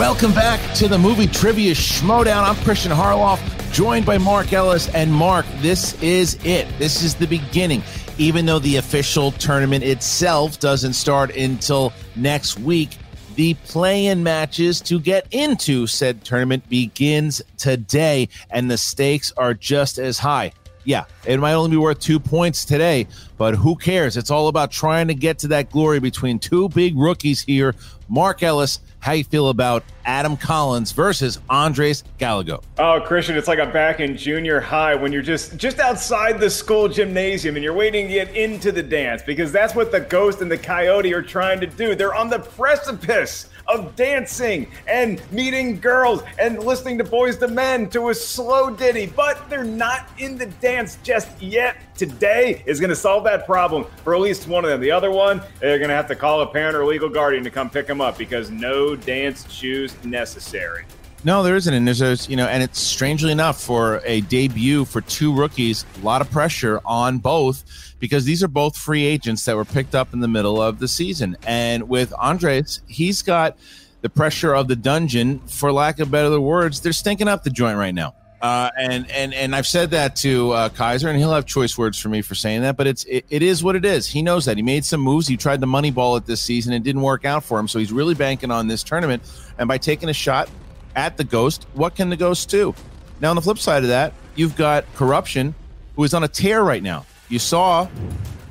Welcome back to the movie trivia schmodown. I'm Kristian Harloff, joined by Mark Ellis. And Mark, this is it. This is the beginning. Even though the official tournament itself doesn't start until next week, the play-in matches to get into said tournament begins today, and the stakes are just as high. Yeah, it might only be worth two points today, but who cares? It's all about trying to get to that glory between two big rookies here. Mark Ellis how you feel about Adam Collins versus Andres Gallego. Oh, Kristian, it's like I'm back in junior high when you're just just outside the school gymnasium and you're waiting to get into the dance because that's what the ghost and the coyote are trying to do. They're on the precipice of dancing and meeting girls and listening to Boys II Men to a slow ditty, but they're not in the dance just yet. Today is going to solve that problem for at least one of them. The other one, they're going to have to call a parent or legal guardian to come pick them up because no dance shoes necessary. No, there isn't, and there's a you know, and it's strangely enough for a debut for two rookies, a lot of pressure on both because these are both free agents that were picked up in the middle of the season. And with Andres, he's got the pressure of the dungeon, for lack of better words, they're stinking up the joint right now. Uh, and and and I've said that to uh, Kaiser, and he'll have choice words for me for saying that. But it's it, it is what it is. He knows that he made some moves. He tried the money ball at this season. It didn't work out for him, so he's really banking on this tournament. And by taking a shot at the Ghost, what can the Ghost do? Now, on the flip side of that, you've got corruption, who is on a tear right now. You saw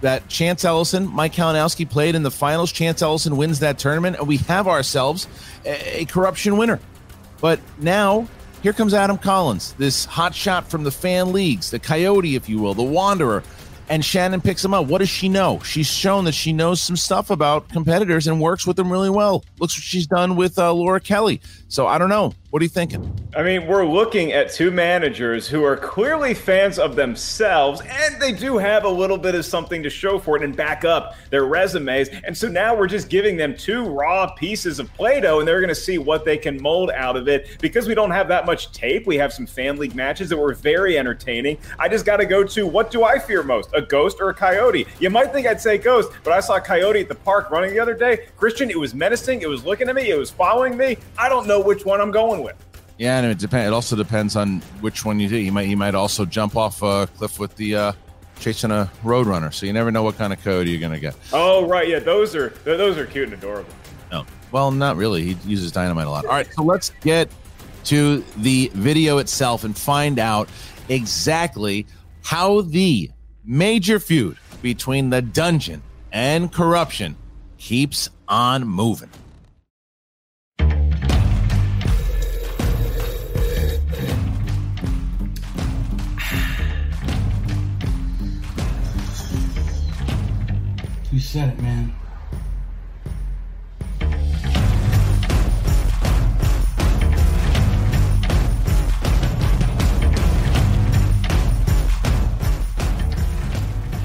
that Chance Ellison, Mike Kalinowski played in the finals. Chance Ellison wins that tournament, and we have ourselves a, a corruption winner. But now, here comes Adam Collins, this hot shot from the fan leagues, the Coyote, if you will, the Wanderer. And Shannon picks him up. What does she know? She's shown that she knows some stuff about competitors and works with them really well. Looks what she's done with uh, Laura Kelly. So I don't know. What are you thinking? I mean, we're looking at two managers who are clearly fans of themselves, and they do have a little bit of something to show for it and back up their resumes. And so now we're just giving them two raw pieces of Play Doh, and they're going to see what they can mold out of it. Because we don't have that much tape, we have some fan league matches that were very entertaining. I just got to go to what do I fear most, a ghost or a coyote? You might think I'd say ghost, but I saw a coyote at the park running the other day. Kristian, it was menacing, it was looking at me, it was following me. I don't know which one I'm going with. Yeah, and it depends. It also depends on which one you do. You might you might also jump off a cliff with the uh, chasing a roadrunner, so you never know what kind of code you're gonna get. Oh right, yeah, those are those are cute and adorable. No, well, not really. He uses dynamite a lot. All right, so let's get to the video itself and find out exactly how the major feud between the dungeon and corruption keeps on moving. You said it, man.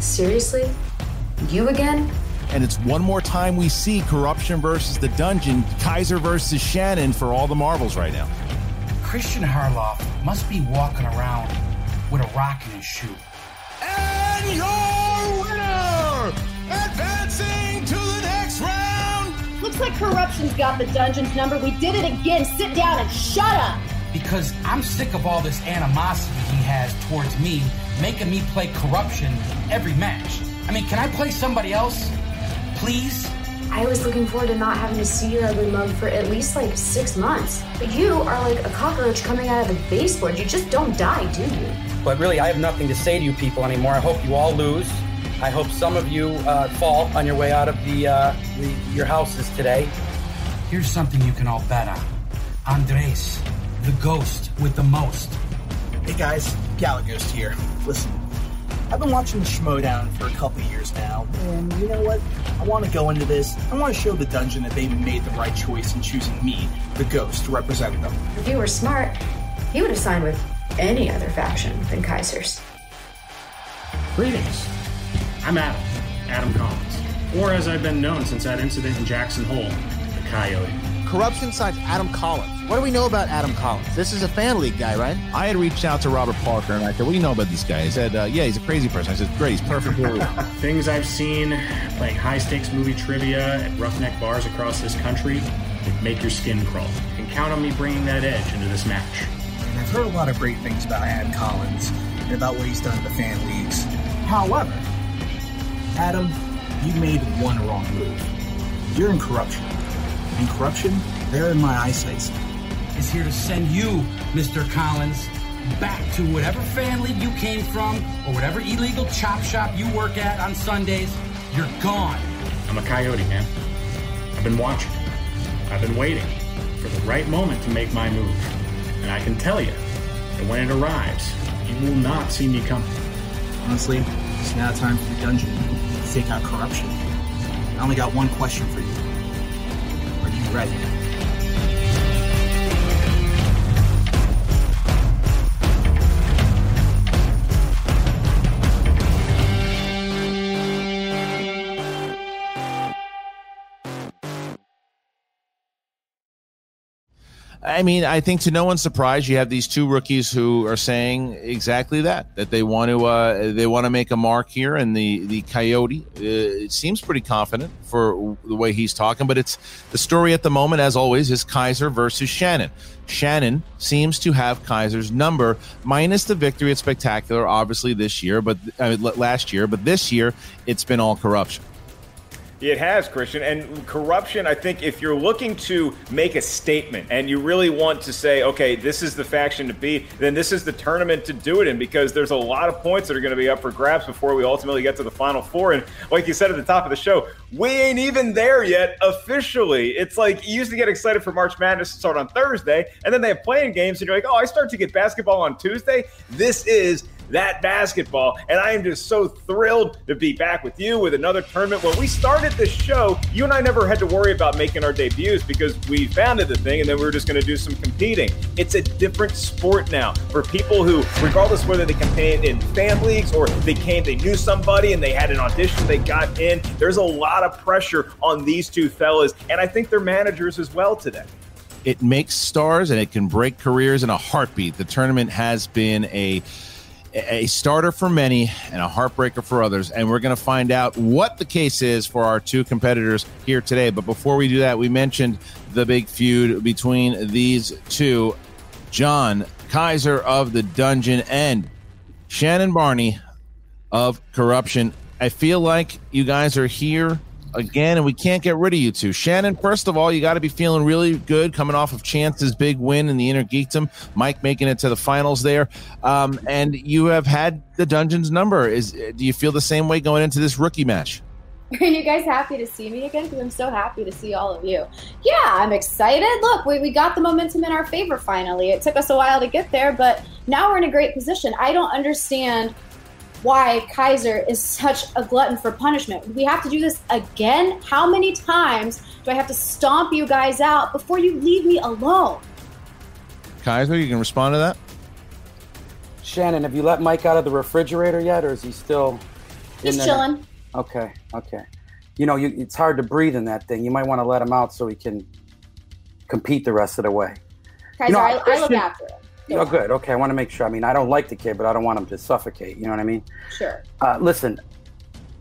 Seriously? You again? And it's one more time we see corruption versus the dungeon, Kaiser versus Shannon for all the marbles right now. Kristian Harloff must be walking around with a rock in his shoe. And your Looks like corruption's got the dungeon's number. We did it again. Sit down and shut up. Because I'm sick of all this animosity he has towards me, making me play corruption every match. I mean, can I play somebody else? Please? I was looking forward to not having to see your ugly mug for at least like six months. But you are like a cockroach coming out of a baseboard. You just don't die, do you? But really, I have nothing to say to you people anymore. I hope you all lose. I hope some of you uh, fall on your way out of the, uh, the your houses today. Here's something you can all bet on. Andres, the ghost with the most. Hey guys, Galaghost here. Listen, I've been watching the Schmodown for a couple years now, and you know what? I want to go into this. I want to show the dungeon that they made the right choice in choosing me, the ghost, to represent them. If you were smart, you would have signed with any other faction than Kaiser's. Greetings. I'm Adam, Adam Collins, or as I've been known since that incident in Jackson Hole, the Coyote. Corruption signs Adam Collins. What do we know about Adam Collins? This is a fan league guy, right? I had reached out to Robert Parker and I said, What do you know about this guy? He said, uh, Yeah, he's a crazy person. I said, Great, he's perfect. Things I've seen playing high stakes movie trivia at roughneck bars across this country would make your skin crawl. You can count on me bringing that edge into this match. And I've heard a lot of great things about Adam Collins and about what he's done in the fan leagues. However, Adam, you made one wrong move. You're in corruption. And corruption, they're in my eyesight. Is here to send you, Mr. Collins, back to whatever fan league you came from or whatever illegal chop shop you work at on Sundays. You're gone. I'm a coyote, man. I've been watching. I've been waiting for the right moment to make my move. And I can tell you that when it arrives, you will not see me coming. Honestly, it's now time for the dungeon to take out corruption. I only got one question for you. Are you ready? I mean, I think to no one's surprise, you have these two rookies who are saying exactly that that they want to uh, they want to make a mark here, and the the Coyote uh, it seems pretty confident for the way he's talking. But it's the story at the moment, as always, is Kaiser versus Shannon. Shannon seems to have Kaiser's number, minus the victory at Spectacular, obviously this year, but last year, but this year it's been all corruption. It has, Kristian. And corruption, I think, if you're looking to make a statement and you really want to say, okay, this is the faction to beat, then this is the tournament to do it in because there's a lot of points that are going to be up for grabs before we ultimately get to the final four. And like you said at the top of the show, we ain't even there yet officially. It's like you used to get excited for March Madness to start on Thursday, and then they have playing games, and you're like, oh, I start to get basketball on Tuesday. This is that basketball. And I am just so thrilled to be back with you with another tournament. When we started this show, you and I never had to worry about making our debuts because we founded the thing and then we were just going to do some competing. It's a different sport now for people who, regardless whether they compete in fan leagues or they came, they knew somebody and they had an audition, they got in. There's a lot of pressure on these two fellas. And I think they're managers as well today. It makes stars and it can break careers in a heartbeat. The tournament has been a a starter for many and a heartbreaker for others. And we're going to find out what the case is for our two competitors here today. But before we do that, we mentioned the big feud between these two John Kaiser of the Dungeon and Shannon Barney of Corruption. I feel like you guys are here again, and we can't get rid of you two. Shannon, first of all, you got to be feeling really good coming off of Chance's big win in the Inner Geekdom. Mike making it to the finals there, um, and you have had the Dungeons number. Is do you feel the same way going into this rookie match? Are you guys happy to see me again? Because I'm so happy to see all of you. Yeah, I'm excited. Look, we, we got the momentum in our favor finally. It took us a while to get there, but now we're in a great position. I don't understand why Kaiser is such a glutton for punishment. We have to do this again. How many times do I have to stomp you guys out before you leave me alone? Kaiser, you can respond to that. Shannon, have you let Mike out of the refrigerator yet, or is he still? He's in there? chilling. Okay, okay. You know, you, it's hard to breathe in that thing. You might want to let him out so he can compete the rest of the way. Kaiser, know, I, I look after him. Oh, good. Okay, I want to make sure. I mean, I don't like the kid, but I don't want him to suffocate. You know what I mean? Sure. Uh, listen,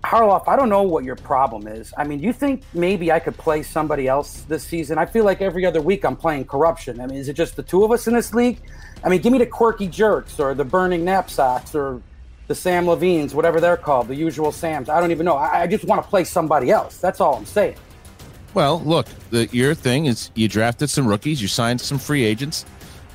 Harloff, I don't know what your problem is. I mean, you think maybe I could play somebody else this season? I feel like every other week I'm playing corruption. I mean, is it just the two of us in this league? I mean, give me the quirky jerks or the burning knapsacks or the Sam Levines, whatever they're called, the usual Sams. I don't even know. I, I just want to play somebody else. That's all I'm saying. Well, look, the, your thing is you drafted some rookies, you signed some free agents.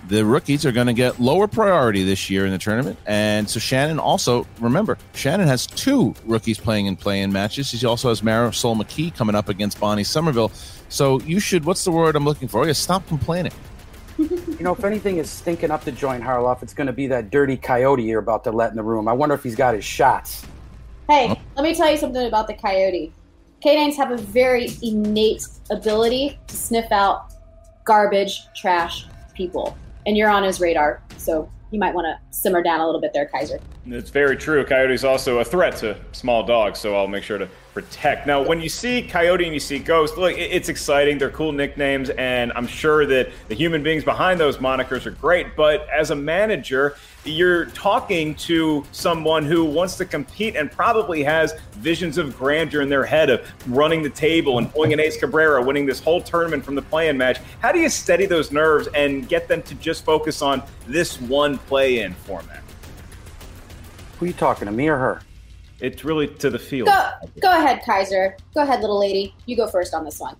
The rookies are going to get lower priority this year in the tournament. And so Shannon also, remember, Shannon has two rookies playing in play in matches. She also has Marisol McKee coming up against Bonnie Somerville. So you should, what's the word I'm looking for? Yeah, stop complaining. You know, if anything is stinking up the joint, Harloff, it's going to be that dirty coyote you're about to let in the room. I wonder if he's got his shots. Hey, let me tell you something about the coyote. Canines have a very innate ability to sniff out garbage, trash, people. And you're on his radar, so you might want to simmer down a little bit there, Kaiser. It's very true. Coyote's also a threat to small dogs, so I'll make sure to protect. Now, when you see Coyote and you see Ghost, look, it's exciting. They're cool nicknames, and I'm sure that the human beings behind those monikers are great. But as a manager, you're talking to someone who wants to compete and probably has visions of grandeur in their head of running the table and pulling an Ace Cabrera, winning this whole tournament from the play-in match. How do you steady those nerves and get them to just focus on this one play-in format? Who are you talking to, me or her? It's really to the field. Go, go ahead, Kaiser. Go ahead, little lady. You go first on this one.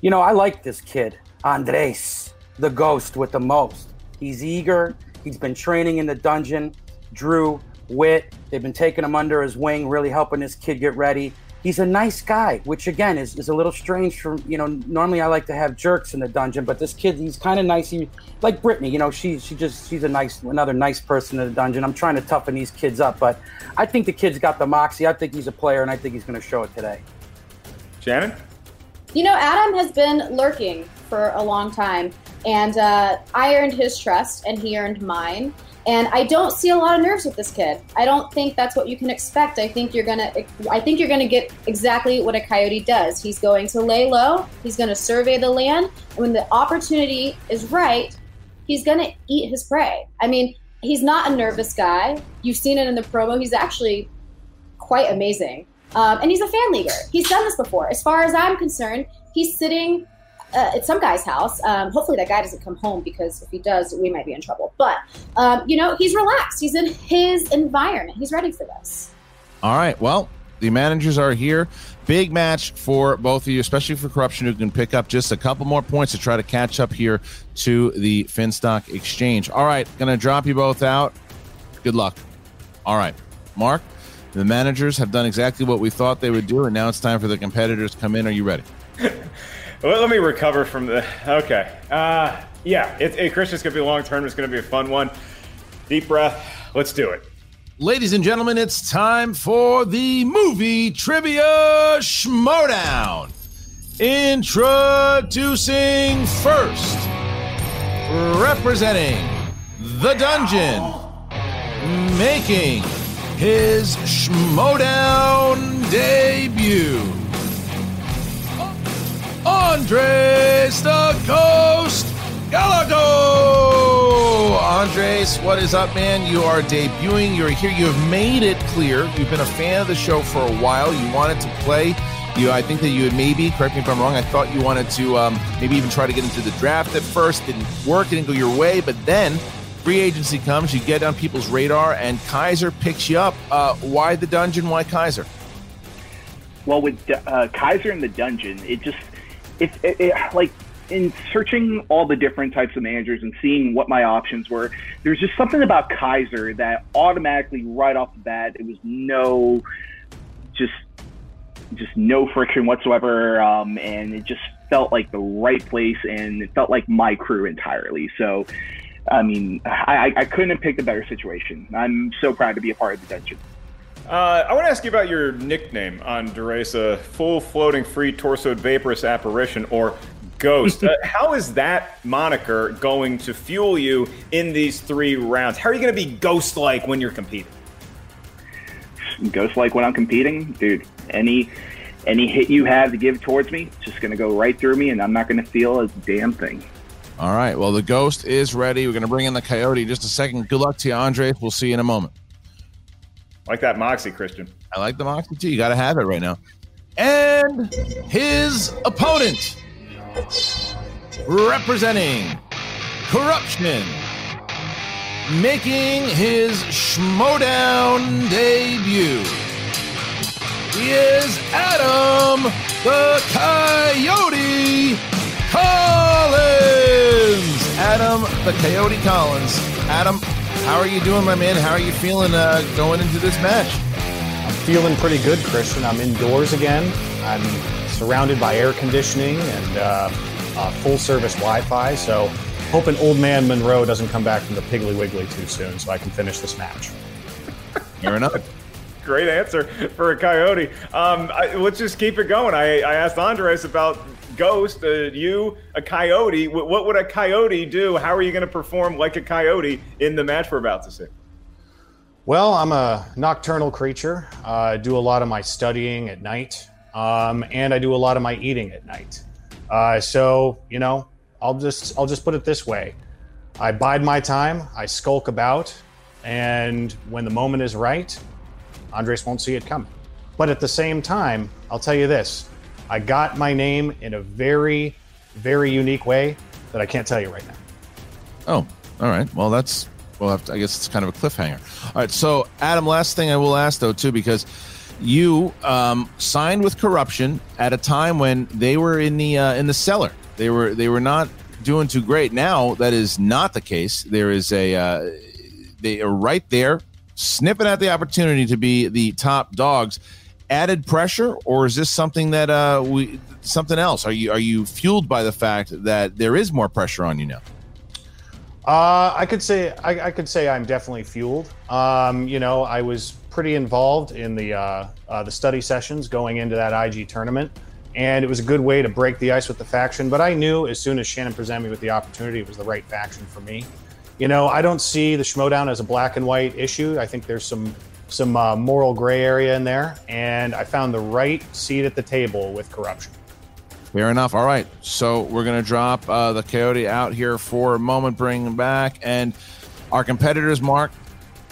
You know, I like this kid, Andres, the ghost with the most. He's eager. He's been training in the dungeon. Drew, Wit, they've been taking him under his wing, really helping this kid get ready. He's a nice guy, which again is, is a little strange from, you know, normally I like to have jerks in the dungeon, but this kid, he's kind of nice. He, like Brittany, you know, she, she just, she's a nice, another nice person in the dungeon. I'm trying to toughen these kids up, but I think the kid's got the moxie. I think he's a player, and I think he's going to show it today. Shannon? You know, Adam has been lurking for a long time, and uh, I earned his trust, and he earned mine. And I don't see a lot of nerves with this kid. I don't think that's what you can expect. I think you're gonna. I think you're gonna get exactly what a coyote does. He's going to lay low. He's to survey the land. And when the opportunity is right, he's to eat his prey. I mean, he's not a nervous guy. You've seen it in the promo. He's actually quite amazing. Um, and he's a fan leader. He's done this before. As far as I'm concerned, he's sitting uh, at some guy's house. Um, hopefully, that guy doesn't come home because if he does, we might be in trouble. But, um, you know, he's relaxed. He's in his environment. He's ready for this. All right. Well, the managers are here. Big match for both of you, especially for Corruption, who can pick up just a couple more points to try to catch up here to the Finstock Exchange. All right. Going to drop you both out. Good luck. All right. Mark, the managers have done exactly what we thought they would do, and now it's time for the competitors to come in. Are you ready? Well, let me recover from the. Okay. Uh, yeah, it, it, Kristian's going to be a long term. It's going to be a fun one. Deep breath. Let's do it. Ladies and gentlemen, it's time for the movie trivia schmodown. Introducing first, representing the dungeon, making his schmodown debut. Andres the Ghost Gallego! Andres, what is up, man? You are debuting. You're here. You have made it clear. You've been a fan of the show for a while. You wanted to play. You, I think that you had maybe, correct me if I'm wrong, I thought you wanted to um, maybe even try to get into the draft at first. Didn't work, didn't go your way. But then free agency comes, you get on people's radar, and Kaiser picks you up. Uh, why the dungeon? Why Kaiser? Well, with uh, Kaiser in the dungeon, it just it, it, it, like in searching all the different types of managers and seeing what my options were. There's just something about Kaiser that automatically, right off the bat, it was no, just just no friction whatsoever, um, and it just felt like the right place, and it felt like my crew entirely. So. I mean, I, I couldn't have picked a better situation. I'm so proud to be a part of the dungeon. Uh, I want to ask you about your nickname on Deresa, full floating free torsoed vaporous apparition or ghost. uh, how is that moniker going to fuel you in these three rounds? How are you going to be ghost like when you're competing? Ghost like when I'm competing, dude. Any any hit you have to give towards me, it's just going to go right through me, and I'm not going to feel a damn thing. All right. Well, the ghost is ready. We're going to bring in the coyote in just a second. Good luck to you, Andre. We'll see you in a moment. Like that moxie, Kristian. I like the moxie too. You got to have it right now. And his opponent, representing corruption, making his Schmodown debut. He is Adam the Coyote Collins. Adam the Coyote Collins. Adam, how are you doing, my man? How are you feeling uh, going into this match? I'm feeling pretty good, Kristian. I'm indoors again. I'm surrounded by air conditioning and uh, uh, full service Wi Fi. So, hoping old man Monroe doesn't come back from the Piggly Wiggly too soon so I can finish this match. Fair enough. Great answer for a coyote. Um, I, let's just keep it going. I, I asked Andres about Ghost, uh, you, a coyote. What, what would a coyote do? How are you going to perform like a coyote in the match we're about to see? Well, I'm a nocturnal creature. Uh, I do a lot of my studying at night, um, and I do a lot of my eating at night. Uh, so, you know, I'll just I'll just put it this way: I bide my time, I skulk about, and when the moment is right, Andres won't see it coming. But at the same time, I'll tell you this: I got my name in a very, very unique way that I can't tell you right now. Oh, all right. Well, that's well. I guess it's kind of a cliffhanger. All right. So, Adam, last thing I will ask though, too, because you um, signed with corruption at a time when they were in the uh, in the cellar. They were they were not doing too great. Now that is not the case. There is a uh, they are right there, sniffing at the opportunity to be the top dogs. Added pressure, or is this something that uh, we something else? Are you are you fueled by the fact that there is more pressure on you now? Uh, I could say I, I, could say I'm definitely fueled. Um, you know, I was pretty involved in the uh, uh, the study sessions going into that IG tournament, and it was a good way to break the ice with the faction. But I knew as soon as Shannon presented me with the opportunity, it was the right faction for me. You know, I don't see the Schmodown as a black and white issue. I think there's some some uh, moral gray area in there, and I found the right seat at the table with corruption. Fair enough. All right. So we're going to drop uh, the Coyote out here for a moment, bring them back. And our competitors, Mark,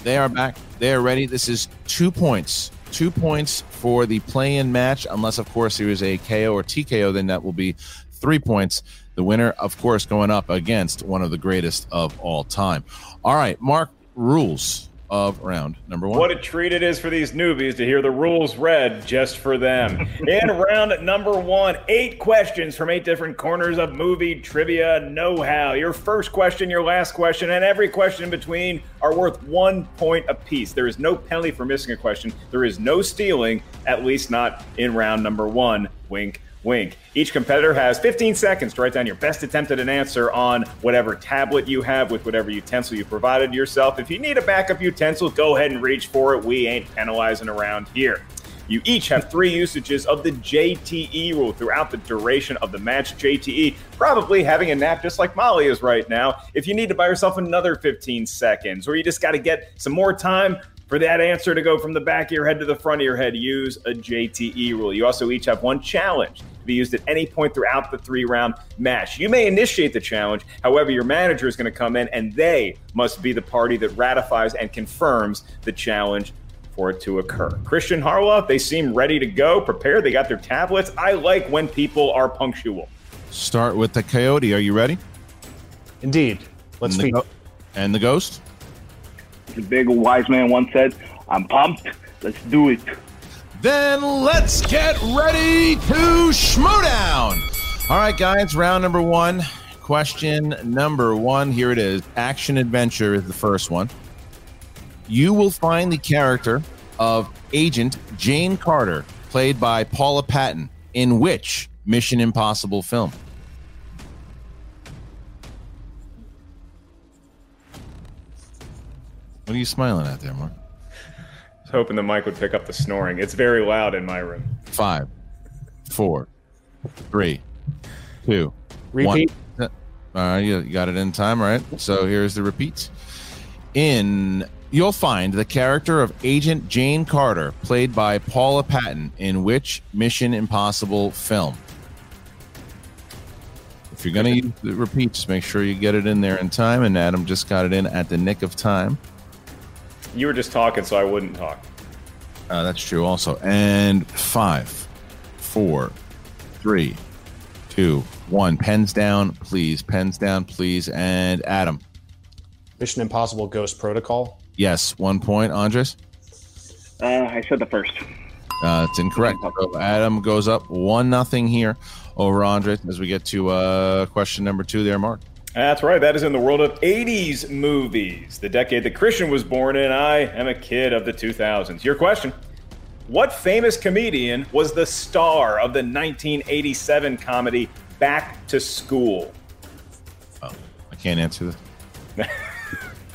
they are back. They are ready. This is two points. Two points for the play in match, unless, of course, there is a KO or TKO, then that will be three points. The winner, of course, going up against one of the greatest of all time. All right, Mark, rules of round number one. What a treat it is for these newbies to hear the rules read just for them. In round number one, eight questions from eight different corners of movie trivia know how. Your first question, your last question, and every question in between are worth one point apiece. There is no penalty for missing a question, there is no stealing, at least not in round number one. Wink wink. Each competitor has 15 seconds to write down your best attempt at an answer on whatever tablet you have with whatever utensil you provided yourself. If you need a backup utensil, go ahead and reach for it. We ain't penalizing around here. You each have three usages of the JTE rule throughout the duration of the match. JTE, probably having a nap just like Molly is right now. If you need to buy yourself another 15 seconds, or you just got to get some more time, for that answer to go from the back of your head to the front of your head, use a JTE rule. You also each have one challenge to be used at any point throughout the three round match. You may initiate the challenge, however, your manager is going to come in and they must be the party that ratifies and confirms the challenge for it to occur. Kristian Harloff, they seem ready to go, prepared. They got their tablets. I like when people are punctual. Start with the coyote. Are you ready? Indeed. Let's and the, go- and the ghost? The big wise man once said, I'm pumped. Let's do it. Then let's get ready to schmodown. All right, guys, round number one. Question number one. Here it is. Action adventure is the first one. You will find the character of Agent Jane Carter, played by Paula Patton, in which Mission Impossible film? What are you smiling at there, Mark? I was hoping the mic would pick up the snoring. It's very loud in my room. Five, four, three, two, Repeat. one. All right, you you got it in time, all right? So here's the repeats. In you'll find the character of Agent Jane Carter, played by Paula Patton, in which Mission Impossible film? If you're going to use the repeats, make sure you get it in there in time. And Adam just got it in at the nick of time. You were just talking, so I wouldn't talk. Uh, that's true, also. And five, four, three, two, one. Pens down, please. Pens down, please. And Adam. Mission Impossible Ghost Protocol. Yes, one point. Andres? Uh, I said the first. Uh, it's incorrect. So Adam goes up one nothing here over Andres as we get to uh, question number two there, Mark. That's right. That is in the world of 80s movies, the decade that Kristian was born in. I am a kid of the 2000s. Your question What famous comedian was the star of the 1987 comedy Back to School? Oh, I can't answer this.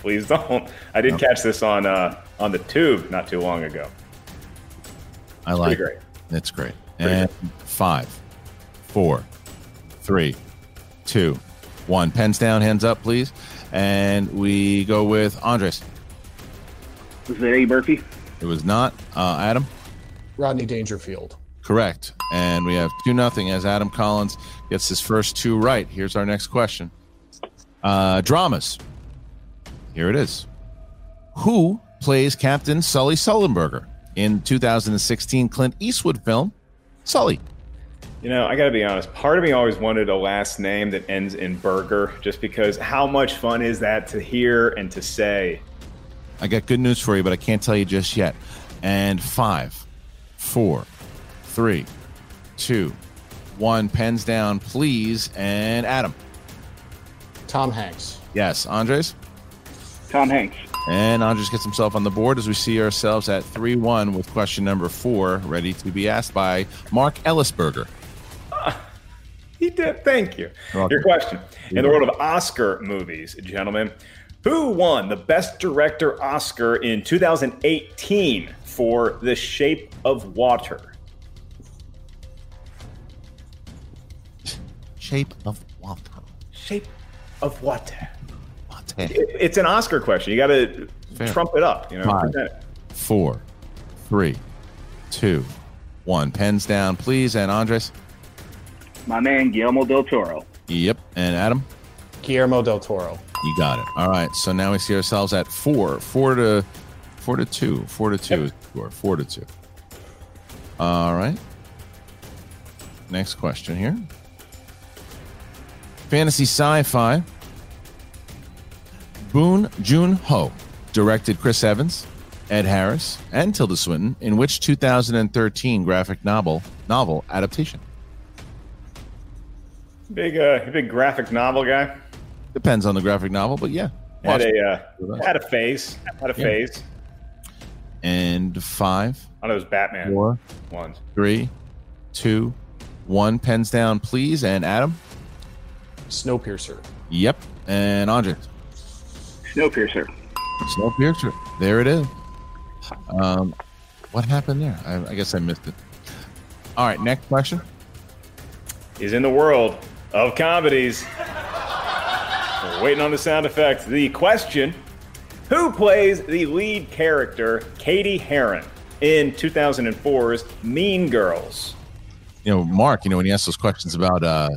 Please don't. I did catch this on uh, on the tube not too long ago. I like pretty it. It's great. And five, four, three, two, one. Pens down, hands up, please. And we go with Andres. Was it Eddie Murphy? It was not. Uh, Adam? Rodney Dangerfield. Correct. And we have 2 nothing as Adam Collins gets his first two right. Here's our next question. Uh, dramas. Here it is. Who plays Captain Sully Sullenberger in 2016 Clint Eastwood film Sully? You know, I got to be honest. Part of me always wanted a last name that ends in burger, just because how much fun is that to hear and to say? I got good news for you, but I can't tell you just yet. And five, four, three, two, one. Pens down, please. And Adam. Tom Hanks. Yes. Andres? Tom Hanks. And Andres gets himself on the board as we see ourselves at 3 1 with question number four, ready to be asked by Mark Ellisberger. He did. Thank you. Your question. In the world of Oscar movies, gentlemen, who won the Best Director Oscar in 2018 for The Shape of Water? Shape of water. Shape of Water. Water. It- It's an Oscar question. You got to trump it up. You know, Five, four, three, two, one. Pens down, please. And Andres? My man Guillermo del Toro. Yep. And Adam? Guillermo del Toro. You got it. All right. So now we see ourselves at four, four to four to two, four to two, is the score, four to two. All right. Next question here. Fantasy sci-fi. Bong Joon Ho directed Chris Evans, Ed Harris, and Tilda Swinton in which 2013 graphic novel novel adaptation? Big, uh, big graphic novel guy. Depends on the graphic novel, but yeah. Had a uh, had a phase. Had a Yeah. phase. and five, On those Batman four, ones. three, two, one. Pens down, please. And Adam. Snowpiercer. Yep. And Andre. Snowpiercer. Snowpiercer. There it is. Um, what happened there? I, I guess I missed it. All right. Next question. Is in the world of comedies. We're waiting on the sound effects. The question Who plays the lead character, Cady Heron, in 2004's Mean Girls? You know, Mark. You know when he asks those questions about uh,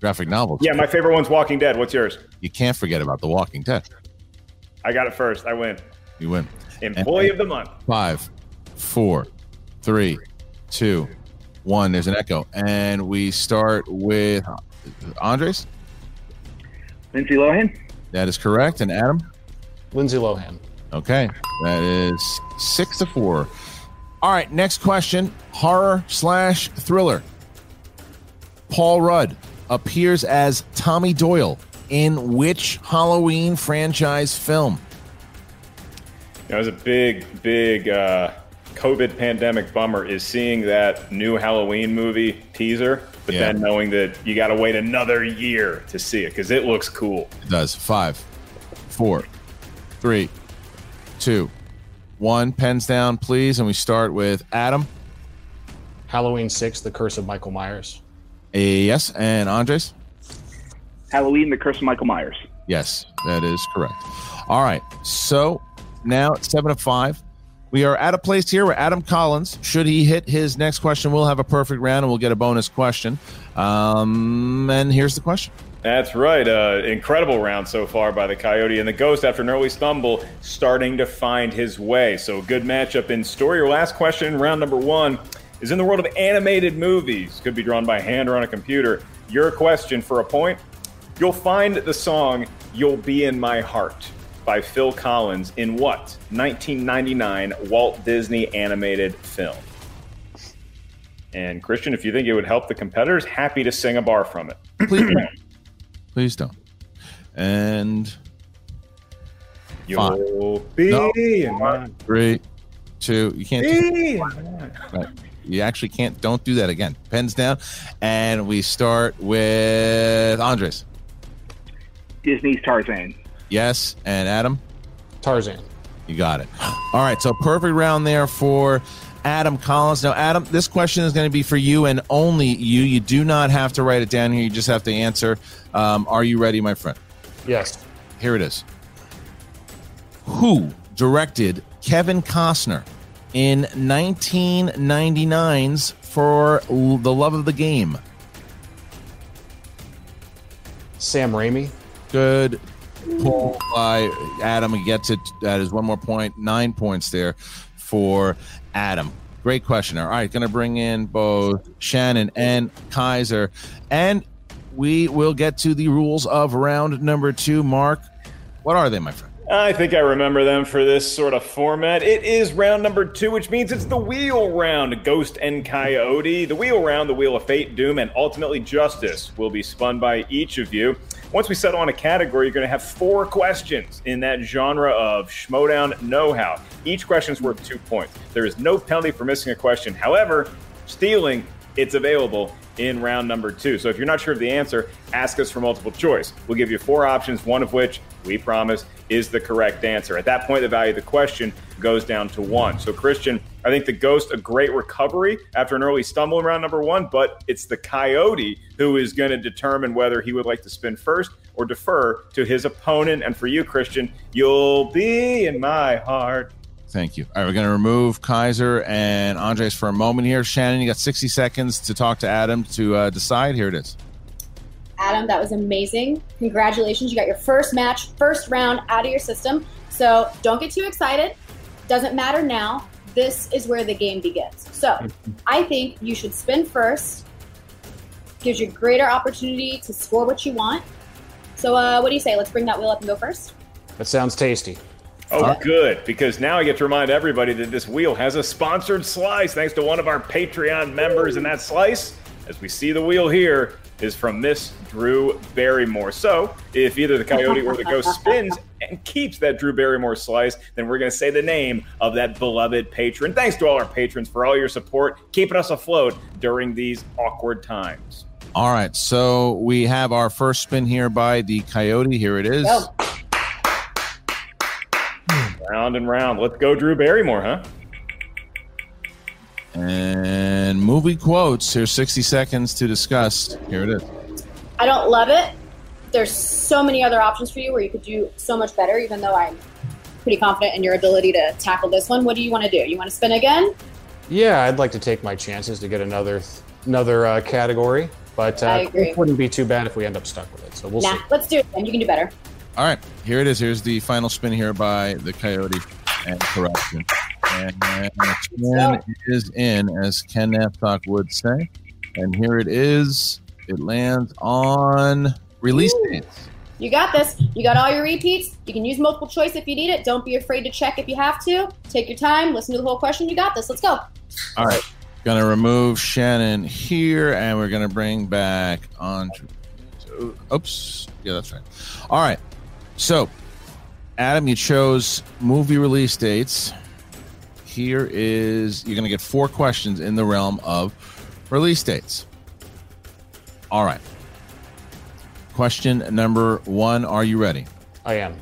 graphic novels. Yeah, my favorite one's Walking Dead. What's yours? You can't forget about The Walking Dead. I got it first. I win. You win. Employee of the month. Five, four, three, two, one. There's an echo, and we start with Andres. Lindsay Lohan. That is correct. And Adam. Lindsay Lohan. Okay, that is six to four. All right, next question: horror slash thriller. Paul Rudd appears as Tommy Doyle in which Halloween franchise film? That was a big, big uh, COVID pandemic bummer is seeing that new Halloween movie teaser, but Yeah. then knowing that you got to wait another year to see it because it looks cool. It does. Five, four, three, two, one. Pens down, please. And we start with Adam. Halloween 6, The Curse of Michael Myers. A yes. And Andres? Halloween, The Curse of Michael Myers. Yes, that is correct. All right. So now it's seven of five. We are at a place here where Adam Collins, should he hit his next question, we'll have a perfect round and we'll get a bonus question. Um, and here's the question. That's right. Uh, incredible round so far by the Coyote and the Ghost after an early stumble, starting to find his way. So, good matchup in story. Your last question round number one is in the world of animated movies. Could be drawn by hand or on a computer. Your question for a point you'll find the song You'll Be in My Heart by Phil Collins in what 1999 Walt Disney animated film? And Kristian, if you think it would help the competitors, happy to sing a bar from it. Please don't. Please don't. And You'll be No. in my three, two. You can't. Be Right. You actually can't. Don't do that again. Pens down, and we start with Andres. Disney's Tarzan. Yes, and Adam. Tarzan. You got it. All right, so perfect round there for Adam Collins. Now, Adam, this question is going to be for you and only you. You do not have to write it down here. You just have to answer. Um, are you ready, my friend? Yes. Here it is. Who directed Kevin Costner in 1999's For the Love of the Game? Sam Raimi. Good pull by Adam. He gets it. That is one more point. Nine points there for Adam. Great question. All right, going to bring in both Shannon and Kaiser. And we will get to the rules of round number two. Mark, what are they, my friend? I think I remember them for this sort of format. It is round number two, which means it's the wheel round. Ghost and Coyote. The wheel round, the wheel of fate, doom, and ultimately justice will be spun by each of you. Once we settle on a category, you're going to have four questions in that genre of Schmodown know how. Each question is worth two points. There is no penalty for missing a question. However, stealing, it's available in round number two. So if you're not sure of the answer, ask us for multiple choice. We'll give you four options, one of which we promise is the correct answer. At that point, the value of the question goes down to one. So, Kristian, I think the Ghost, a great recovery after an early stumble in round number one, but it's the Coyote who is going to determine whether he would like to spin first or defer to his opponent. And for you, Kristian, you'll be in my heart. Thank you. All right, we're going to remove Kaiser and Andres for a moment here. Shannon, you got 60 seconds to talk to Adam to uh, decide. Here it is. Adam, that was amazing. Congratulations. You got your first match, first round out of your system. So don't get too excited. Doesn't matter now. This is where the game begins. So I think you should spin first. Gives you greater opportunity to score what you want. So uh, what do you say? Let's bring that wheel up and go first. That sounds tasty. Oh, good, because now I get to remind everybody that this wheel has a sponsored slice thanks to one of our Patreon members. And that slice, as we see the wheel here, is from Miss Drew Barrymore. So if either the coyote or the ghost spins and keeps that Drew Barrymore slice, then we're going to say the name of that beloved patron. Thanks to all our patrons for all your support, keeping us afloat during these awkward times. All right, so we have our first spin here by the Coyote. Here it is. Go. Round and round. Let's go, Drew Barrymore, huh? And movie quotes. Here's 60 seconds to discuss. Here it is. I don't love it. There's so many other options for you where you could do so much better, even though I'm pretty confident in your ability to tackle this one. What do you want to do? You want to spin again? Yeah, I'd like to take my chances to get another another uh, category, but uh, I agree. it wouldn't be too bad if we end up stuck with it. So we'll nah, see. let's do it then. You can do better. All right, here it is. Here's the final spin here by the Coyote and correction. And Ken is in, as Ken Napzok would say. And here it is. It lands on release dates. You got this. You got all your repeats. You can use multiple choice if you need it. Don't be afraid to check if you have to. Take your time. Listen to the whole question. You got this. Let's go. All right. Gonna remove Shannon here, and we're gonna bring back Andre. Oops. Yeah, that's right. All right. So, Adam, you chose movie release dates. Here is you're gonna get four questions in the realm of release dates. All right. Question number one. Are you ready? I am.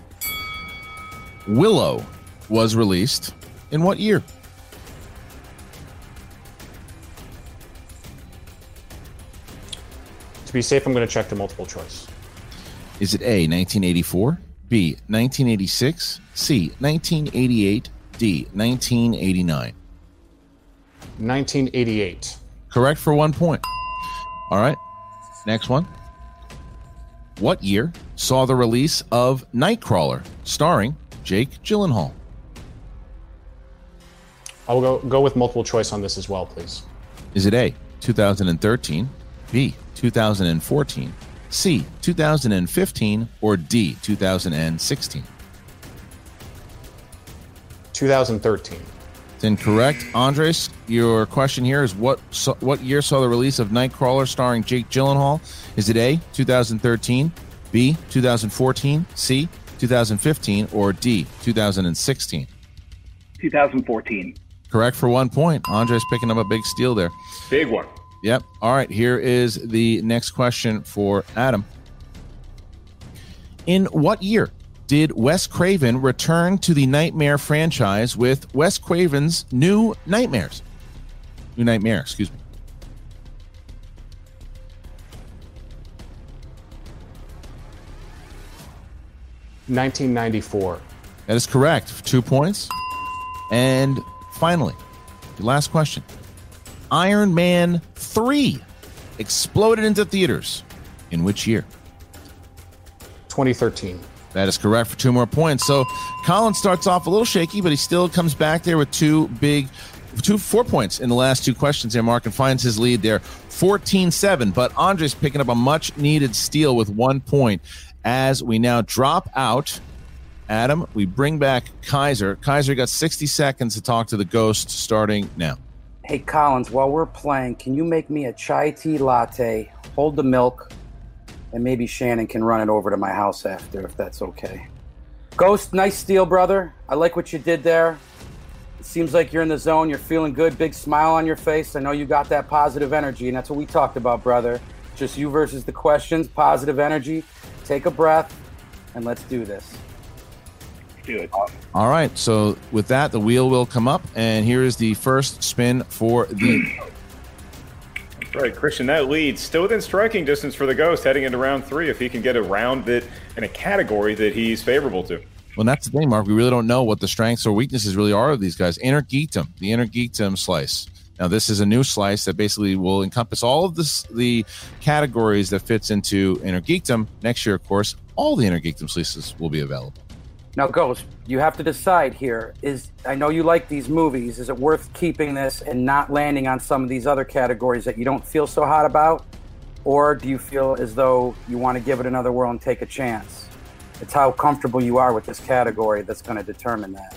Willow was released in what year? To be safe, I'm going to check the multiple choice. Is it A, 1984, B, 1986, C, 1988, D, 1989? 1988. Correct for one point. All right. Next one. What year saw the release of Nightcrawler, starring Jake Gyllenhaal? I'll go go with multiple choice on this as well, please. Is it A, 2013, B, 2014, C, 2015, or D, 2016? 2013. It's incorrect. Andres, your question here is what so, what year saw the release of Nightcrawler starring Jake Gyllenhaal? Is it A, 2013, B, 2014, C, 2015, or D, 2016? 2014. Correct for one point. Andres picking up a big steal there. Big one. Yep. All right. Here is the next question for Adam. In what year did Wes Craven return to the Nightmare franchise with Wes Craven's New Nightmares? New Nightmare, excuse me. Nineteen ninety four. That is correct. Two points. And finally, the last question. Iron Man 3 exploded into theaters in which year? 2013. That is correct for two more points. So Collins starts off a little shaky, but he still comes back there with two big, two four points in the last two questions there, Mark, and finds his lead there 14 7. But Andres picking up a much needed steal with one point as we now drop out. Adam, we bring back Kaiser. Kaiser got 60 seconds to talk to the ghost starting now. Hey, Collins, while we're playing, can you make me a chai tea latte, hold the milk, and maybe Shannon can run it over to my house after, if that's okay. Ghost, nice steal, brother. I like what you did there. It seems like you're in the zone. You're feeling good. Big smile on your face. I know you got that positive energy, and that's what we talked about, brother. Just you versus the questions, positive energy. Take a breath, and let's do this. Do it. All right. So with that, the wheel will come up, and here is the first spin for the. Right, Kristian, that lead still within striking distance for the Ghost heading into round three if he can get a round that in a category that he's favorable to. Well, that's the thing, Mark. We really don't know what the strengths or weaknesses really are of these guys. Inner the inner slice. Now, this is a new slice that basically will encompass all of this, the categories that fits into inner geekdom. Next year, of course, all the inner geekdom slices will be available. Now, Ghost, you have to decide here. Is I know you like these movies. Is it worth keeping this and not landing on some of these other categories that you don't feel so hot about, or do you feel as though you want to give it another whirl and take a chance? It's how comfortable you are with this category that's going to determine that.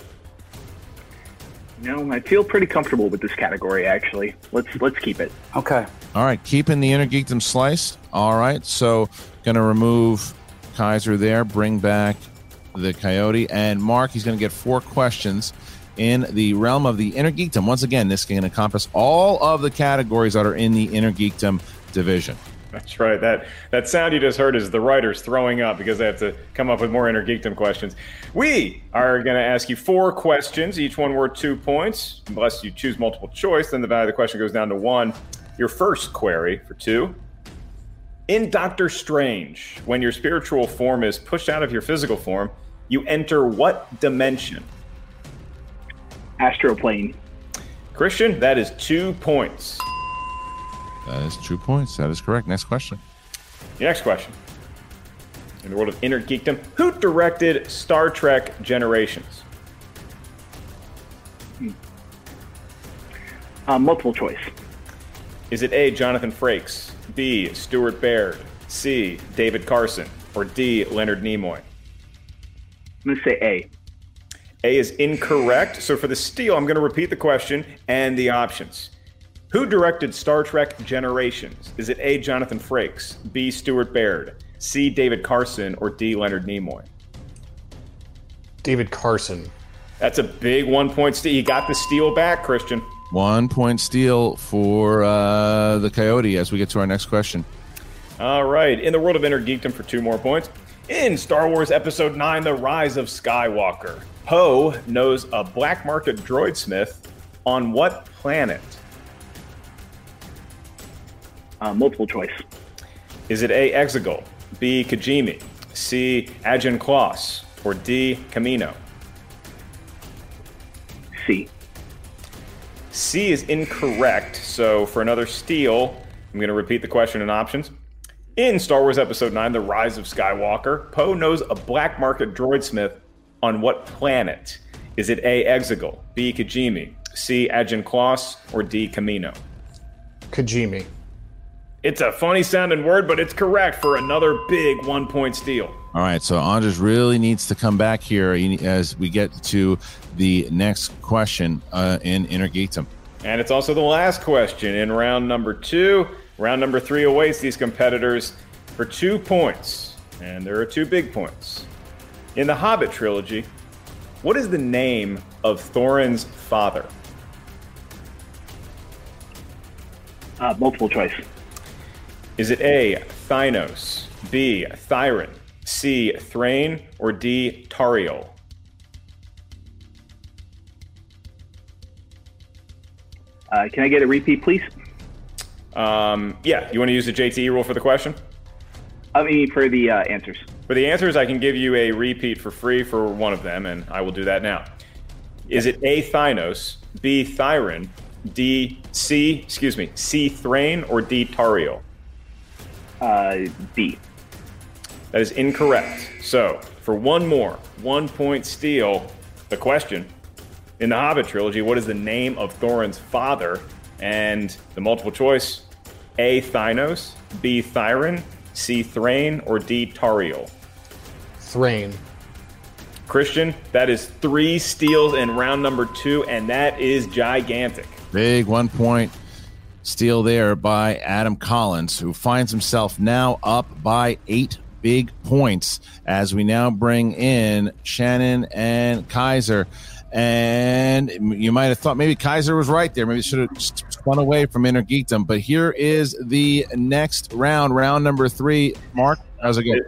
No, I feel pretty comfortable with this category. Actually, let's let's keep it. Okay. All right, keeping the inner geekdom slice. All right, so gonna remove Kaiser there, bring back the Coyote, and Mark. He's gonna get four questions in the realm of the inner geekdom. Once again, this can encompass all of the categories that are in the inner geekdom division. That's right. That that sound you just heard is the writers throwing up because they have to come up with more inner geekdom questions. We are going to ask you four questions, each one worth two points. Unless you choose multiple choice, then the value of the question goes down to one. Your first query for two. In Doctor Strange, when your spiritual form is pushed out of your physical form, you enter what dimension? Astroplane. Kristian, that is two points. That is two points. That is correct. Next question. Your next question. In the world of inner geekdom, who directed Star Trek Generations? Uh, multiple choice. Is it A. Jonathan Frakes, B. Stuart Baird, C. David Carson, or D. Leonard Nimoy? I'm going to say A. A is incorrect. So for the steal, I'm going to repeat the question and the options. Who directed Star Trek Generations? Is it A. Jonathan Frakes, B. Stuart Baird, C. David Carson, or D. Leonard Nimoy? David Carson. That's a big one point steal. You got the steal back, Kristian. One point steal for uh, the Coyote as we get to our next question. All right. In the world of inner geekdom for two more points. In Star Wars Episode 9 The Rise of Skywalker, Poe knows a black market droid smith on what planet? Uh, multiple choice. Is it A. Exegol, B. Kijimi, C. Ajan Kloss, or D. Camino? C. C is incorrect. So for another steal, I'm going to repeat the question and options. In Star Wars Episode 9, The Rise of Skywalker, Poe knows a black market droid smith on what planet? Is it A. Exegol, B. Kijimi, C. Ajan Kloss, or D. Camino? Kijimi. It's a funny sounding word, but it's correct for another big one point steal. All right, so Andres really needs to come back here as we get to the next question uh, in Inner Geekdom. And it's also the last question in round number two. Round number three awaits these competitors for two points, and there are two big points. In the Hobbit trilogy, what is the name of Thorin's father? Uh, multiple choice. Is it A, Thynos, B, Thyrin, C, Thrain, or D, Tauriel? Uh, can I get a repeat, please? Um, yeah, you want to use the JTE rule for the question? I mean, for the uh, answers. For the answers, I can give you a repeat for free for one of them, and I will do that now. Is it A, Thynos, B, Thyrin, D, C, excuse me, C, Thrain, or D, Tauriel? Uh, B. That is incorrect. So, for one more, one point steal, the question in the Hobbit trilogy, what is the name of Thorin's father? And the multiple choice A. Thynos, B. Thyrin, C. Thrain, or D. Tauriel? Thrain. Kristian, that is three steals in round number two, and that is gigantic. Big one point steal there by Adam Collins, who finds himself now up by eight big points as we now bring in Shannon and Kaiser. And you might have thought maybe Kaiser was right there. Maybe should have spun away from Inner Geekdom. But here is the next round, round number three. Mark, how's it going?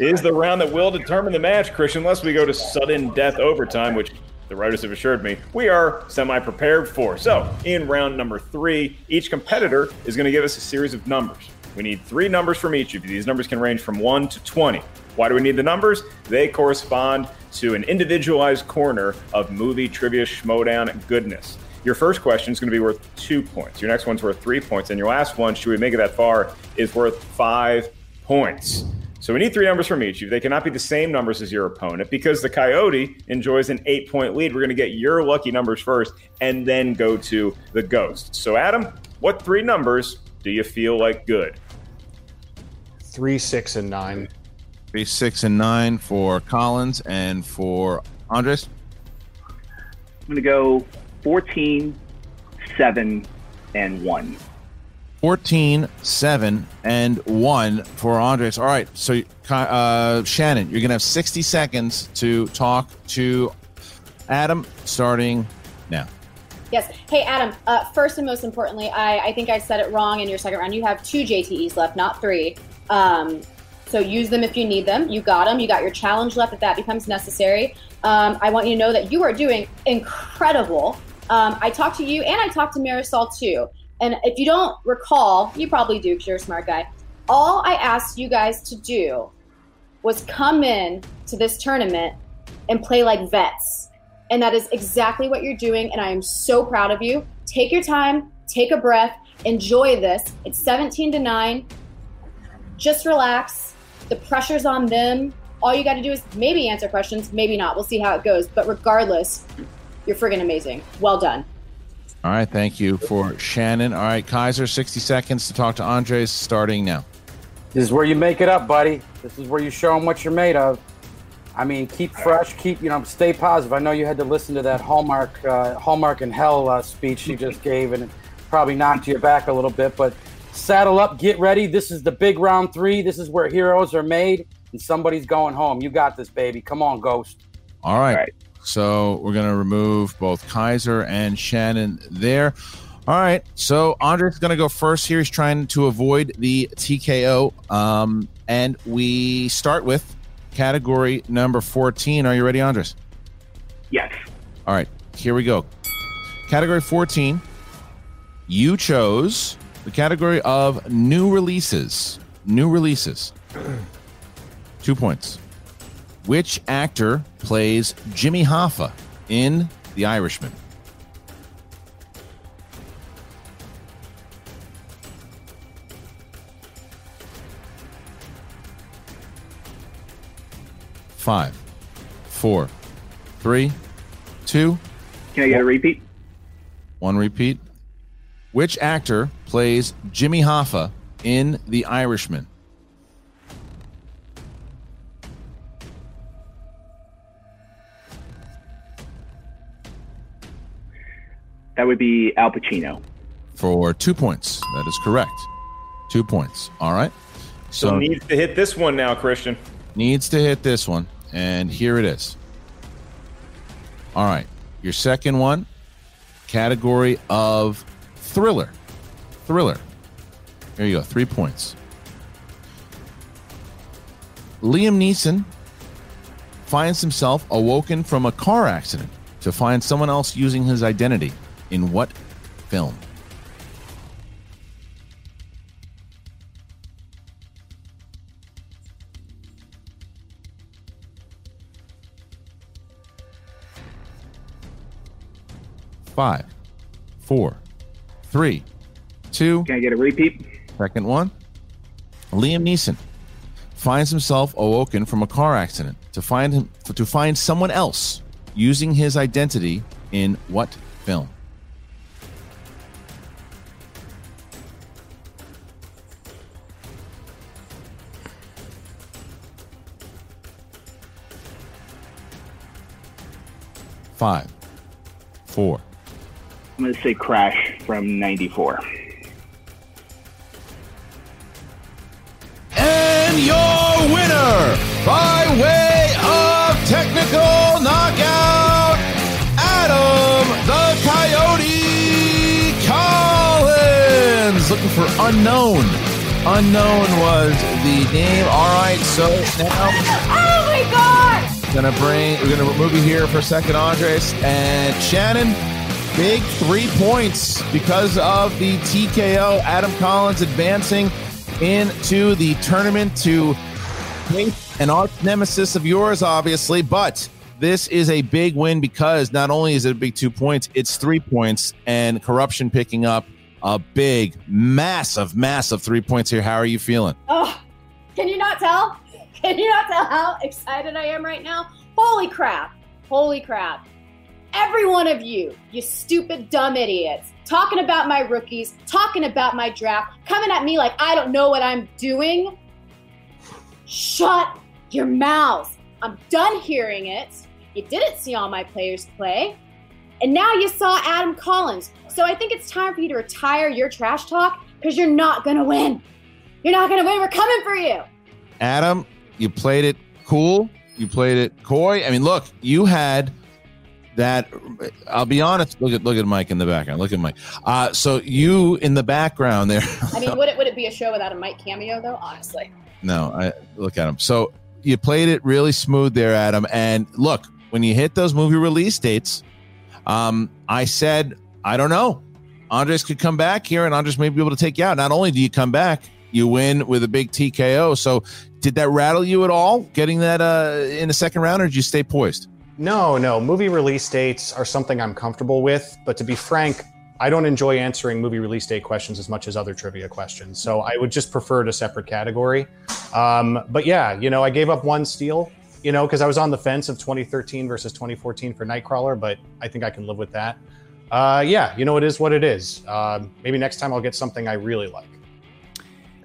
It is the round that will determine the match, Kristian, unless we go to sudden death overtime, which the writers have assured me we are semi prepared for. So, in round number three, each competitor is going to give us a series of numbers. We need three numbers from each of you. These numbers can range from 1 to 20. Why do we need the numbers? They correspond to an individualized corner of movie trivia Schmoedown goodness. Your first question is going to be worth two points. Your next one's worth three points. And your last one, should we make it that far, is worth five points. So we need three numbers from each of you. They cannot be the same numbers as your opponent because the Coyote enjoys an eight point lead. We're going to get your lucky numbers first and then go to the Ghost. So, Adam, what three numbers do you feel like good? Three, six, and nine. Three, six, and nine for Collins and for Andres. I'm going to go 14, 7, and 1. 14, 7, and 1 for Andres. All right. So, uh, Shannon, you're going to have 60 seconds to talk to Adam starting now. Yes. Hey, Adam, uh, first and most importantly, I, I think I said it wrong in your second round. You have two JTEs left, not three. Um, so use them if you need them. You got them. You got your challenge left if that becomes necessary. Um, I want you to know that you are doing incredible. Um, I talked to you and I talked to Marisol too. And if you don't recall, you probably do because you're a smart guy. All I asked you guys to do was come in to this tournament and play like vets. And that is exactly what you're doing. And I am so proud of you. Take your time, take a breath, enjoy this. It's 17 to 9. Just relax. The pressure's on them. All you got to do is maybe answer questions, maybe not. We'll see how it goes. But regardless, you're friggin' amazing. Well done. All right, thank you for Shannon. All right, Kaiser, 60 seconds to talk to Andres starting now. This is where you make it up, buddy. This is where you show them what you're made of. I mean, keep fresh, keep you know, stay positive. I know you had to listen to that Hallmark, uh, Hallmark and Hell uh, speech you just gave, and it probably knocked you back a little bit. But saddle up, get ready. This is the big round three. This is where heroes are made, and somebody's going home. You got this, baby. Come on, Ghost. All right. All right. So we're going to remove both Kaiser and Shannon there. All right. So Andres is going to go first here. He's trying to avoid the TKO. Um, and we start with category number 14. Are you ready, Andres? Yes. All right, here we go. Category 14. You chose the category of new releases. New releases. Two points. Which actor plays Jimmy Hoffa in The Irishman? Five, four, three, two, Can I get a repeat? one repeat. Which actor plays Jimmy Hoffa in The Irishman? That would be Al Pacino. For two points. That is correct. Two points. All right. So, So needs to hit this one now, Kristian. needs to hit this one. And here it is. All right. Your second one, category of thriller. Thriller. Here you go. Three points. Liam Neeson finds himself awoken from a car accident to find someone else using his identity. In what film? Five, four, three, two. Can I get a repeat? Second one. Liam Neeson finds himself awoken from a car accident to find him to find someone else using his identity in what film? Five, four, I'm going to say Crash from 94. Your winner by way of technical knockout, Adam the Coyote Collins. Looking for unknown. Unknown was the name. All right, so now Oh my god! gonna bring we're gonna move you here for a second, Andres and Shannon. Big three points because of the TKO. Adam Collins advancing into the tournament to an arch nemesis of yours, obviously, but this is a big win because not only is it a big two points, it's three points, and corruption picking up a big, massive, massive three points here. How are you feeling? Oh, can you not tell? Can you not tell how excited I am right now? Holy crap. Holy crap. Every one of you, you stupid, dumb idiots, talking about my rookies, talking about my draft, coming at me like I don't know what I'm doing. Shut your mouths. I'm done hearing it. You didn't see all my players play. And now you saw Adam Collins. So I think it's time for you to retire your trash talk because you're not going to win. You're not going to win. We're coming for you. Adam, you played it cool. You played it coy. I mean, look, you had that. I'll be honest. Look at look at Mike in the background. Look at Mike. Uh, so you in the background there. I mean, would it would it be a show without a Mike cameo though? Honestly, no, I look at him. So you played it really smooth there, Adam. And look, when you hit those movie release dates, um, I said, I don't know. Andres could come back here, and Andres may be able to take you out. Not only do you come back, you win with a big TKO. So, did that rattle you at all, getting that uh, in the second round, or did you stay poised? No, no. Movie release dates are something I'm comfortable with. But to be frank, I don't enjoy answering movie release date questions as much as other trivia questions. So I would just prefer it a separate category. Um, but yeah, you know, I gave up one steal, you know, because I was on the fence of 2013 versus 2014 for Nightcrawler, but I think I can live with that. Uh, yeah, you know, it is what it is. Um, maybe next time I'll get something I really like.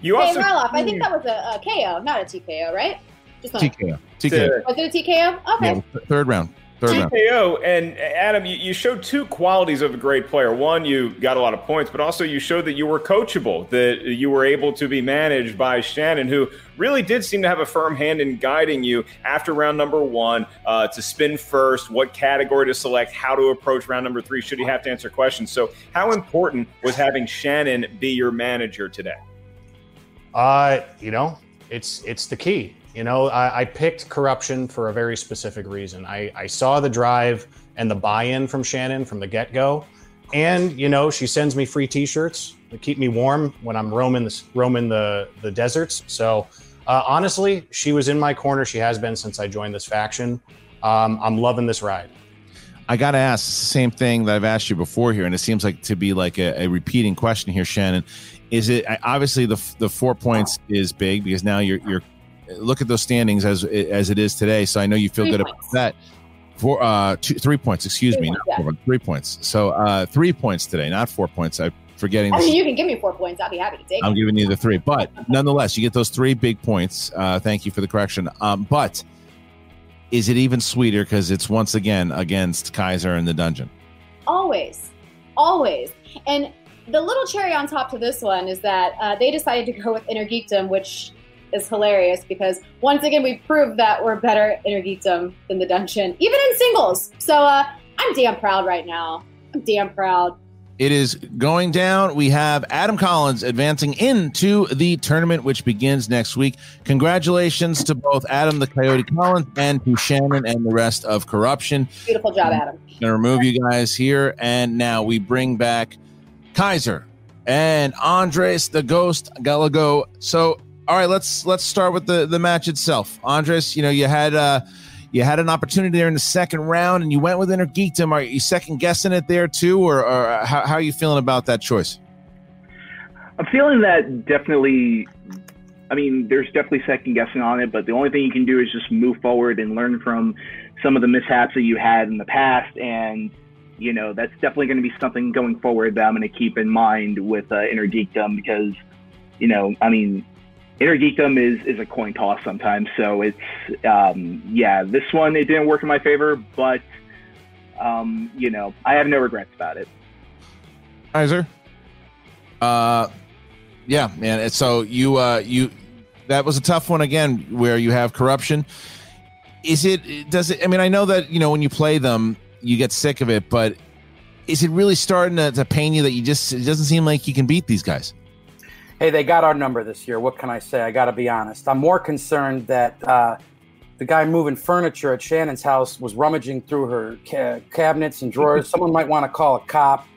You hey also Marloff, I think that was a, a KO, not a TKO, right? Just not- TKO. TKO. Was it a TKO? Okay. Yeah, third round. Third round. TKO and Adam, you, you showed two qualities of a great player. One, you got a lot of points, but also you showed that you were coachable, that you were able to be managed by Shannon, who really did seem to have a firm hand in guiding you after round number one uh, to spin first, what category to select, how to approach round number three, should you have to answer questions. So, how important was having Shannon be your manager today? Uh, you know, it's it's the key. You know, I, I picked corruption for a very specific reason. I, I saw the drive and the buy-in from Shannon from the get-go, and you know, she sends me free T-shirts to keep me warm when I'm roaming the roaming the the deserts. So uh, honestly, she was in my corner. She has been since I joined this faction. Um, I'm loving this ride. I got to ask the same thing that I've asked you before here, and it seems like to be like a, a repeating question here, Shannon. Is it obviously the the four points is big because now you're you're look at those standings as as it is today. So I know you feel Three good points. about that. Four, uh, two, three points. Excuse Three me, points, yeah. four, three points. So uh, three points today, not four points. I'm forgetting. I mean, you can give me four points. I'll be happy to take I'm it. giving you the three, but nonetheless, you get those three big points. Uh, thank you for the correction. Um, but is it even sweeter because it's once again against Kaiser in the dungeon? Always, always. And the little cherry on top to this one is that uh, they decided to go with Inner Geekdom, which is hilarious because once again we proved that we're better Inner Geekdom than the dungeon, even in singles. So uh, I'm damn proud right now. I'm damn proud. It is going down. We have Adam Collins advancing into the tournament, which begins next week. Congratulations to both Adam the Coyote Collins and to Shannon and the rest of Corruption. Beautiful job, Adam. Going to remove you guys here. And now we bring back Kaiser and Andres the Ghost Gallego. So, all right, let's let's start with the the match itself. Andres, you know, you had uh you had an opportunity there in the second round and you went with Inner Geekdom. Are you second guessing it there too, or, or how, how are you feeling about that choice? I'm feeling that definitely. I mean, there's definitely second guessing on it, but the only thing you can do is just move forward and learn from some of the mishaps that you had in the past. And, you know, that's definitely going to be something going forward that I'm going to keep in mind with uh, Inner Geekdom because, you know, I mean, Inner Geekdom is, is a coin toss sometimes. So it's, um, yeah, this one, it didn't work in my favor, but, um, you know, I have no regrets about it. Kaiser? Uh, yeah, man. So you uh you that was a tough one again, where you have corruption. Is it? Does it? I mean, I know that you know when you play them, you get sick of it, but is it really starting to, to pain you that you just? It doesn't seem like you can beat these guys. Hey, they got our number this year. What can I say? I got to be honest. I'm more concerned that uh, the guy moving furniture at Shannon's house was rummaging through her ca- cabinets and drawers. Someone might want to call a cop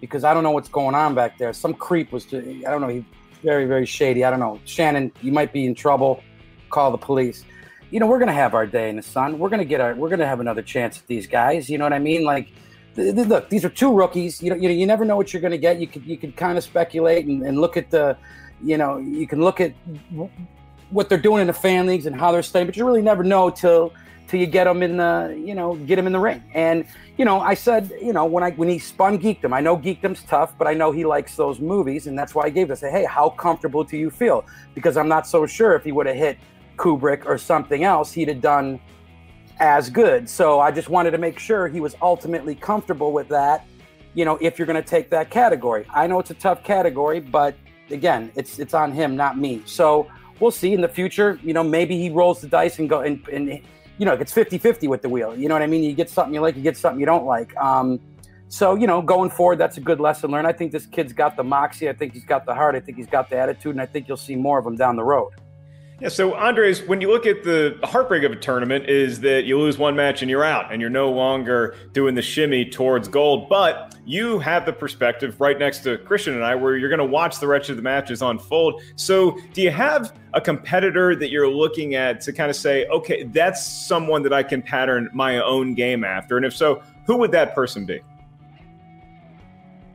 because I don't know what's going on back there. Some creep was, I don't know, he very, very shady. I don't know. Shannon, you might be in trouble. Call the police. You know, we're gonna have our day in the sun. We're gonna get our, we're gonna have another chance at these guys. You know what I mean? Like, look, these are two rookies. You know, you, know, you never know what you're gonna get. You could, you could kind of speculate and, and look at the, you know, you can look at what they're doing in the fan leagues and how they're staying, but you really never know till till you get them in the, you know, get them in the ring. And you know, I said, you know, when I when he spun Geekdom, I know Geekdom's tough, but I know he likes those movies, and that's why I gave this. Say, hey, how comfortable do you feel? Because I'm not so sure if he would have hit Kubrick or something else, he'd have done as good. So I just wanted to make sure he was ultimately comfortable with that. You know, if you're going to take that category, I know it's a tough category, but again, it's it's on him, not me. So we'll see in the future. You know, maybe he rolls the dice and go and, and you know, it's 50-50 with the wheel. You know what I mean? You get something you like, you get something you don't like. Um, so you know, going forward, that's a good lesson learned. I think this kid's got the moxie. I think he's got the heart. I think he's got the attitude, and I think you'll see more of him down the road. Yeah, so Andres, when you look at the heartbreak of a tournament, is that you lose one match and you're out, and you're no longer doing the shimmy towards gold. But you have the perspective right next to Kristian and I, where you're going to watch the rest of the matches unfold. So, do you have a competitor that you're looking at to kind of say, okay, that's someone that I can pattern my own game after? And if so, who would that person be?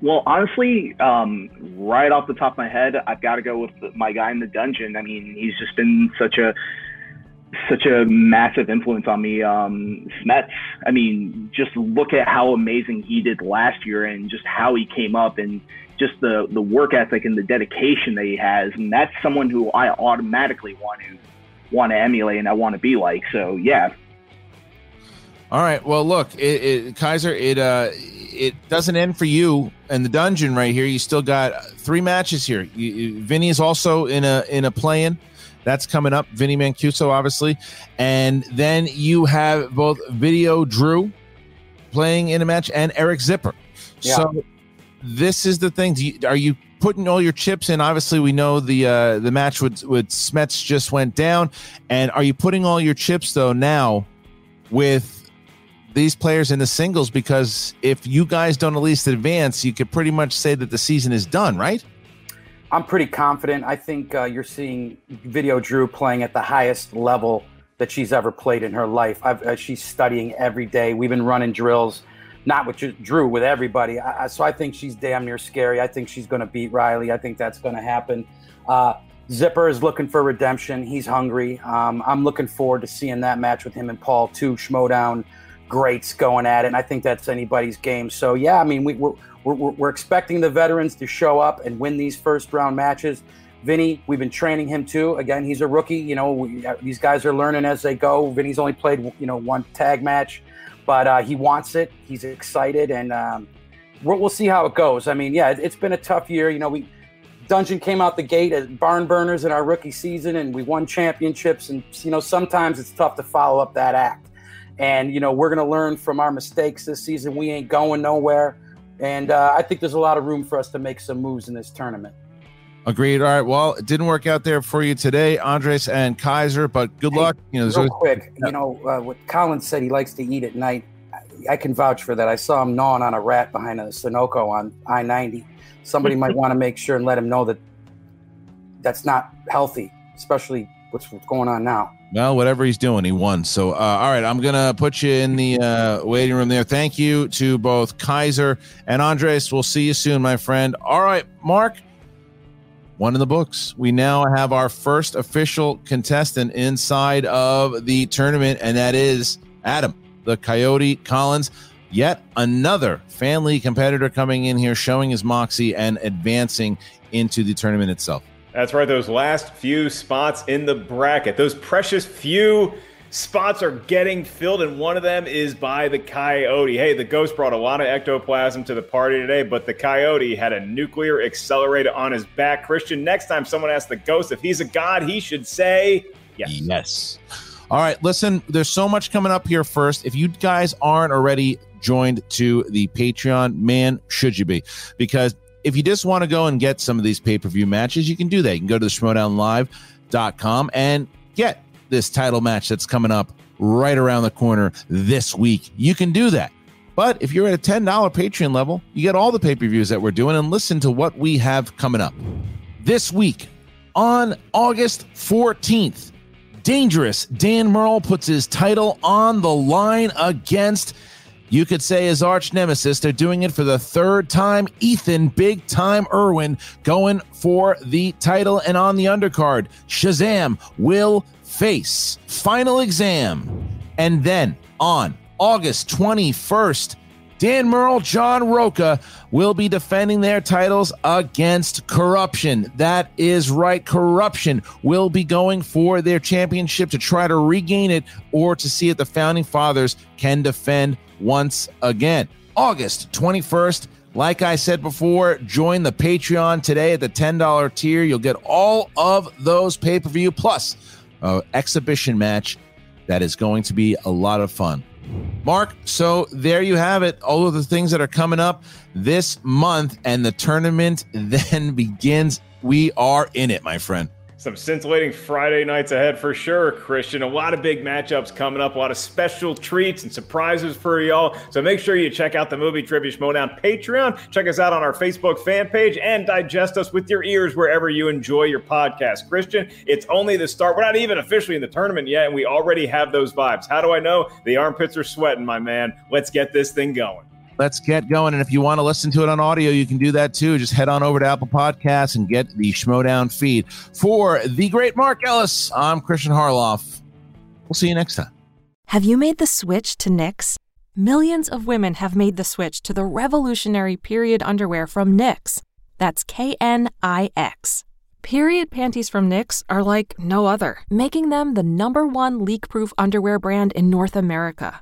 Well, honestly, um, right off the top of my head, I've got to go with my guy in the dungeon. I mean, he's just been such a such a massive influence on me. Um, Smets. I mean, just look at how amazing he did last year, and just how he came up, and just the the work ethic and the dedication that he has. And that's someone who I automatically want to want to emulate, and I want to be like. So yeah, All right. Well, look, it, it, Kaiser, it uh, it doesn't end for you in the dungeon right here. You still got three matches here. You, you, Vinny is also in a in a play-in. That's coming up. Vinny Mancuso, obviously, and then you have both Video Drew playing in a match and Eric Zipper. Yeah. So this is the thing. Do you, are you putting all your chips in? Obviously, we know the uh, the match with with Smets just went down, and are you putting all your chips though now with these players in the singles? Because if you guys don't at least advance, you could pretty much say that the season is done, right? I'm pretty confident. I think uh, you're seeing Video Drew playing at the highest level that she's ever played in her life. Uh, she's studying every day. We've been running drills, not with Drew, with everybody. I, so I think she's damn near scary. I think she's going to beat Riley. I think that's going to happen. Uh, Zipper is looking for redemption. He's hungry. Um, I'm looking forward to seeing that match with him and Paul, two Schmoedown greats going at it. And I think that's anybody's game. So, yeah, I mean, we, we're, we're, we're expecting the veterans to show up and win these first round matches. Vinny, we've been training him too. Again, he's a rookie. You know, we, uh, these guys are learning as they go. Vinny's only played, you know, one tag match, but uh, he wants it. He's excited, and um, we'll, we'll see how it goes. I mean, yeah, it's been a tough year. You know, we Dungeon came out the gate as barn burners in our rookie season, and we won championships. And you know, sometimes it's tough to follow up that act. And you know, we're going to learn from our mistakes this season. We ain't going nowhere, and uh, I think there's a lot of room for us to make some moves in this tournament. Agreed. All right. Well, it didn't work out there for you today, Andres and Kaiser, but good luck. You know, real always- quick, you know, uh, what Collins said he likes to eat at night. I can vouch for that. I saw him gnawing on a rat behind a Sunoco on I 90. Somebody might want to make sure and let him know that that's not healthy, especially what's going on now. Well, whatever he's doing, he won. So, uh, all right, I'm gonna put you in the uh, waiting room there. Thank you to both Kaiser and Andres. We'll see you soon, my friend. All right, Mark one in the books. We now have our first official contestant inside of the tournament, and that is Adam, the Coyote Collins. Yet another family competitor coming in here, showing his moxie and advancing into the tournament itself. That's right. Those last few spots in the bracket, those precious few spots are getting filled, and one of them is by the Coyote. Hey, the Ghost brought a lot of ectoplasm to the party today, but the Coyote had a nuclear accelerator on his back. Kristian, next time someone asks the Ghost if he's a god, he should say yes. Yes. All right, listen, there's so much coming up here first. If you guys aren't already joined to the Patreon, man, should you be? Because if you just want to go and get some of these pay per view matches, you can do that. You can go to the schmoedownlive.com and get this title match that's coming up right around the corner this week. You can do that. But if you're at a $10 Patreon level, you get all the pay per views that we're doing and listen to what we have coming up. This week, on August 14th, Dangerous Dan Murrell puts his title on the line against, you could say, his arch nemesis. They're doing it for the third time. Ethan Big Time Erwin going for the title. And on the undercard, Shazam will face final exam. And then on August 21st, Dan Murrell, John Rocha will be defending their titles against corruption. That is right. Corruption will be going for their championship to try to regain it or to see if the founding fathers can defend once again. August 21st. Like I said before, join the Patreon today at the $10 tier. You'll get all of those pay per view plus uh, exhibition match that is going to be a lot of fun. Mark, so there you have it. All of the things that are coming up this month, and the tournament then begins. We are in it, my friend. Some scintillating Friday nights ahead for sure, Kristian. A lot of big matchups coming up, a lot of special treats and surprises for y'all. So make sure you check out the Movie Trivia Schmoedown Patreon. Check us out on our Facebook fan page and digest us with your ears wherever you enjoy your podcast. Kristian, it's only the start. We're not even officially in the tournament yet, and we already have those vibes. How do I know? The armpits are sweating, my man. Let's get this thing going let's get going. And if you want to listen to it on audio, you can do that too. Just head on over to Apple Podcasts and get the Schmoedown feed. For the great Mark Ellis, I'm Kristian Harloff. We'll see you next time. Have you made the switch to Knix? Millions of women have made the switch to the revolutionary period underwear from Knix. That's K N I X. Period panties from Knix are like no other, making them the number one leak proof underwear brand in North America.